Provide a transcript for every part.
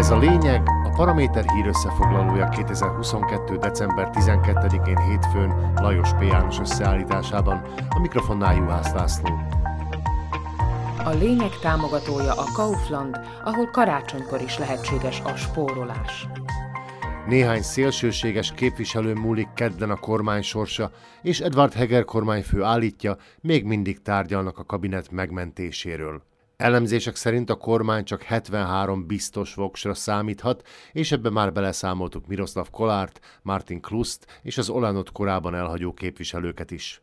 Ez a lényeg, a Paraméter hír összefoglalója 2022. december 12-én hétfőn Lajos P. János összeállításában, a mikrofonnál Juhász László. A lényeg támogatója a Kaufland, ahol karácsonykor is lehetséges a spórolás. Néhány szélsőséges képviselő múlik kedden a kormány sorsa, és Edward Heger kormányfő állítja, még mindig tárgyalnak a kabinet megmentéséről. Elemzések szerint a kormány csak 73 biztos voksra számíthat, és ebbe már beleszámoltuk Miroslav Kolárt, Martin Kluszt és az Olanot korábban elhagyó képviselőket is.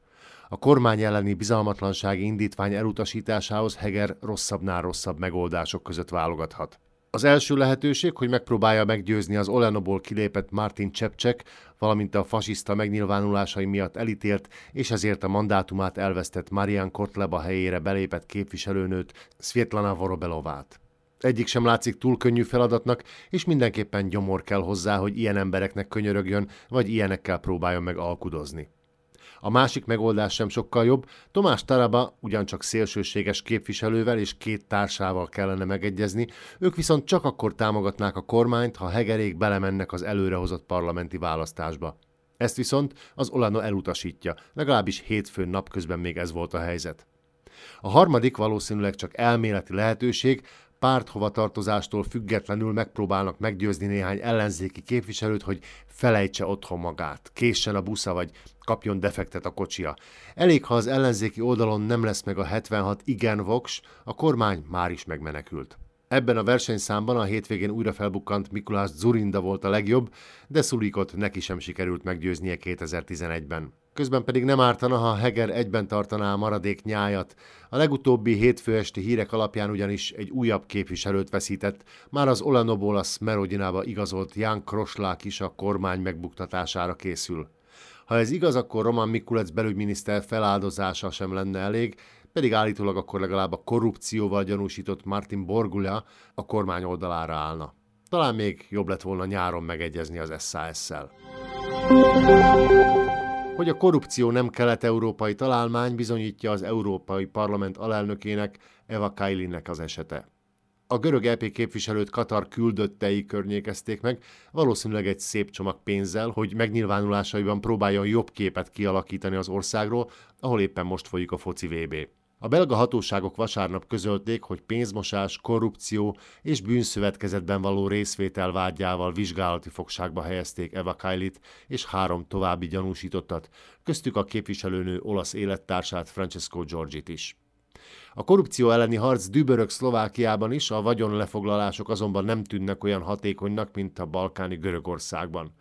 A kormány elleni bizalmatlansági indítvány elutasításához Heger rosszabbnál rosszabb megoldások között válogathat. Az első lehetőség, hogy megpróbálja meggyőzni az Olenoból kilépett Martin Csepcsek, valamint a fasiszta megnyilvánulásai miatt elítélt, és ezért a mandátumát elvesztett Marian Kotleba helyére belépett képviselőnőt, Svietlana Vorobelovát. Egyik sem látszik túl könnyű feladatnak, és mindenképpen gyomor kell hozzá, hogy ilyen embereknek könyörögjön, vagy ilyenekkel próbáljon meg alkudozni. A másik megoldás sem sokkal jobb, Tomás Taraba ugyancsak szélsőséges képviselővel és két társával kellene megegyezni, ők viszont csak akkor támogatnák a kormányt, ha hegerék belemennek az előrehozott parlamenti választásba. Ezt viszont az Olano elutasítja, legalábbis hétfőn napközben még ez volt a helyzet. A harmadik valószínűleg csak elméleti lehetőség, párthovatartozástól függetlenül megpróbálnak meggyőzni néhány ellenzéki képviselőt, hogy felejtse otthon magát, késsen a busza, vagy kapjon defektet a kocsia. Elég, ha az ellenzéki oldalon nem lesz meg a 76 igen voks, a kormány már is megmenekült. Ebben a versenyszámban a hétvégén újra felbukkant Mikulás Zurinda volt a legjobb, de Szulikot neki sem sikerült meggyőznie 2011-ben. Közben pedig nem ártana, ha Heger egyben tartaná a maradék nyájat. A legutóbbi hétfő esti hírek alapján ugyanis egy újabb képviselőt veszített, már az Olanoból a Smerodinába igazolt Jan Kroslák is a kormány megbuktatására készül. Ha ez igaz, akkor Roman Mikulec belügyminiszter feláldozása sem lenne elég, pedig állítólag akkor legalább a korrupcióval gyanúsított Martin Borgula a kormány oldalára állna. Talán még jobb lett volna nyáron megegyezni az SAS-szel. Hogy a korrupció nem kelet-európai találmány bizonyítja az Európai Parlament alelnökének Eva Kailinnek az esete. A görög EP képviselőt Katar küldöttei környékezték meg, valószínűleg egy szép csomag pénzzel, hogy megnyilvánulásaiban próbáljon jobb képet kialakítani az országról, ahol éppen most folyik a foci VB. A belga hatóságok vasárnap közölték, hogy pénzmosás, korrupció és bűnszövetkezetben való részvétel vágyával vizsgálati fogságba helyezték Eva Kailit és három további gyanúsítottat, köztük a képviselőnő olasz élettársát Francesco Giorgit is. A korrupció elleni harc dübörög Szlovákiában is, a vagyonlefoglalások azonban nem tűnnek olyan hatékonynak, mint a balkáni Görögországban.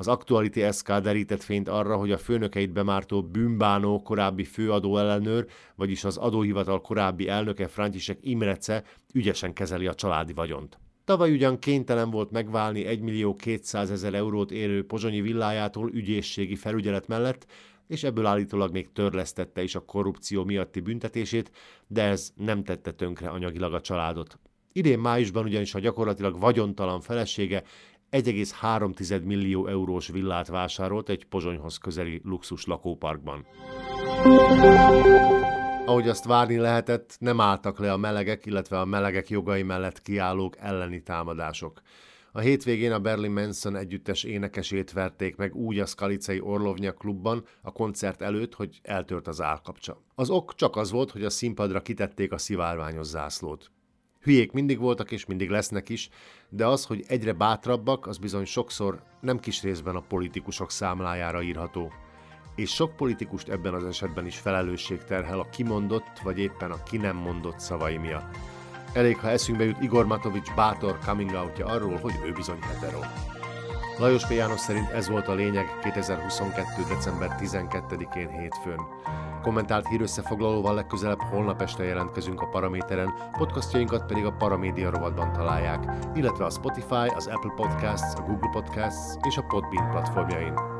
Az Actuality SK derített fényt arra, hogy a főnökeit bemártó bűnbánó korábbi főadó ellenőr, vagyis az adóhivatal korábbi elnöke František Imrece ügyesen kezeli a családi vagyont. Tavaly ugyan kénytelen volt megválni 1 millió 200 ezer eurót érő pozsonyi villájától ügyészségi felügyelet mellett, és ebből állítólag még törlesztette is a korrupció miatti büntetését, de ez nem tette tönkre anyagilag a családot. Idén májusban ugyanis a gyakorlatilag vagyontalan felesége 1,3 millió eurós villát vásárolt egy Pozsonyhoz közeli luxus lakóparkban. Ahogy azt várni lehetett, nem álltak le a melegek, illetve a melegek jogai mellett kiállók elleni támadások. A hétvégén a Berlin Manson együttes énekesét verték meg úgy a Skalicei Orlovnya klubban a koncert előtt, hogy eltört az állkapcsa. Az ok csak az volt, hogy a színpadra kitették a szivárványos zászlót. Hülyék mindig voltak és mindig lesznek is, de az, hogy egyre bátrabbak, az bizony sokszor nem kis részben a politikusok számlájára írható. És sok politikust ebben az esetben is felelősség terhel a kimondott vagy éppen a ki nem mondott szavai miatt. Elég, ha eszünkbe jut Igor Matovics bátor coming outja arról, hogy ő bizony hetero. Lajos P. János szerint ez volt a lényeg 2022. december 12-én hétfőn. Kommentált hírösszefoglalóval legközelebb holnap este jelentkezünk a Paraméteren, podcastjainkat pedig a Paramédia rovatban találják, illetve a Spotify, az Apple Podcasts, a Google Podcasts és a Podbean platformjain.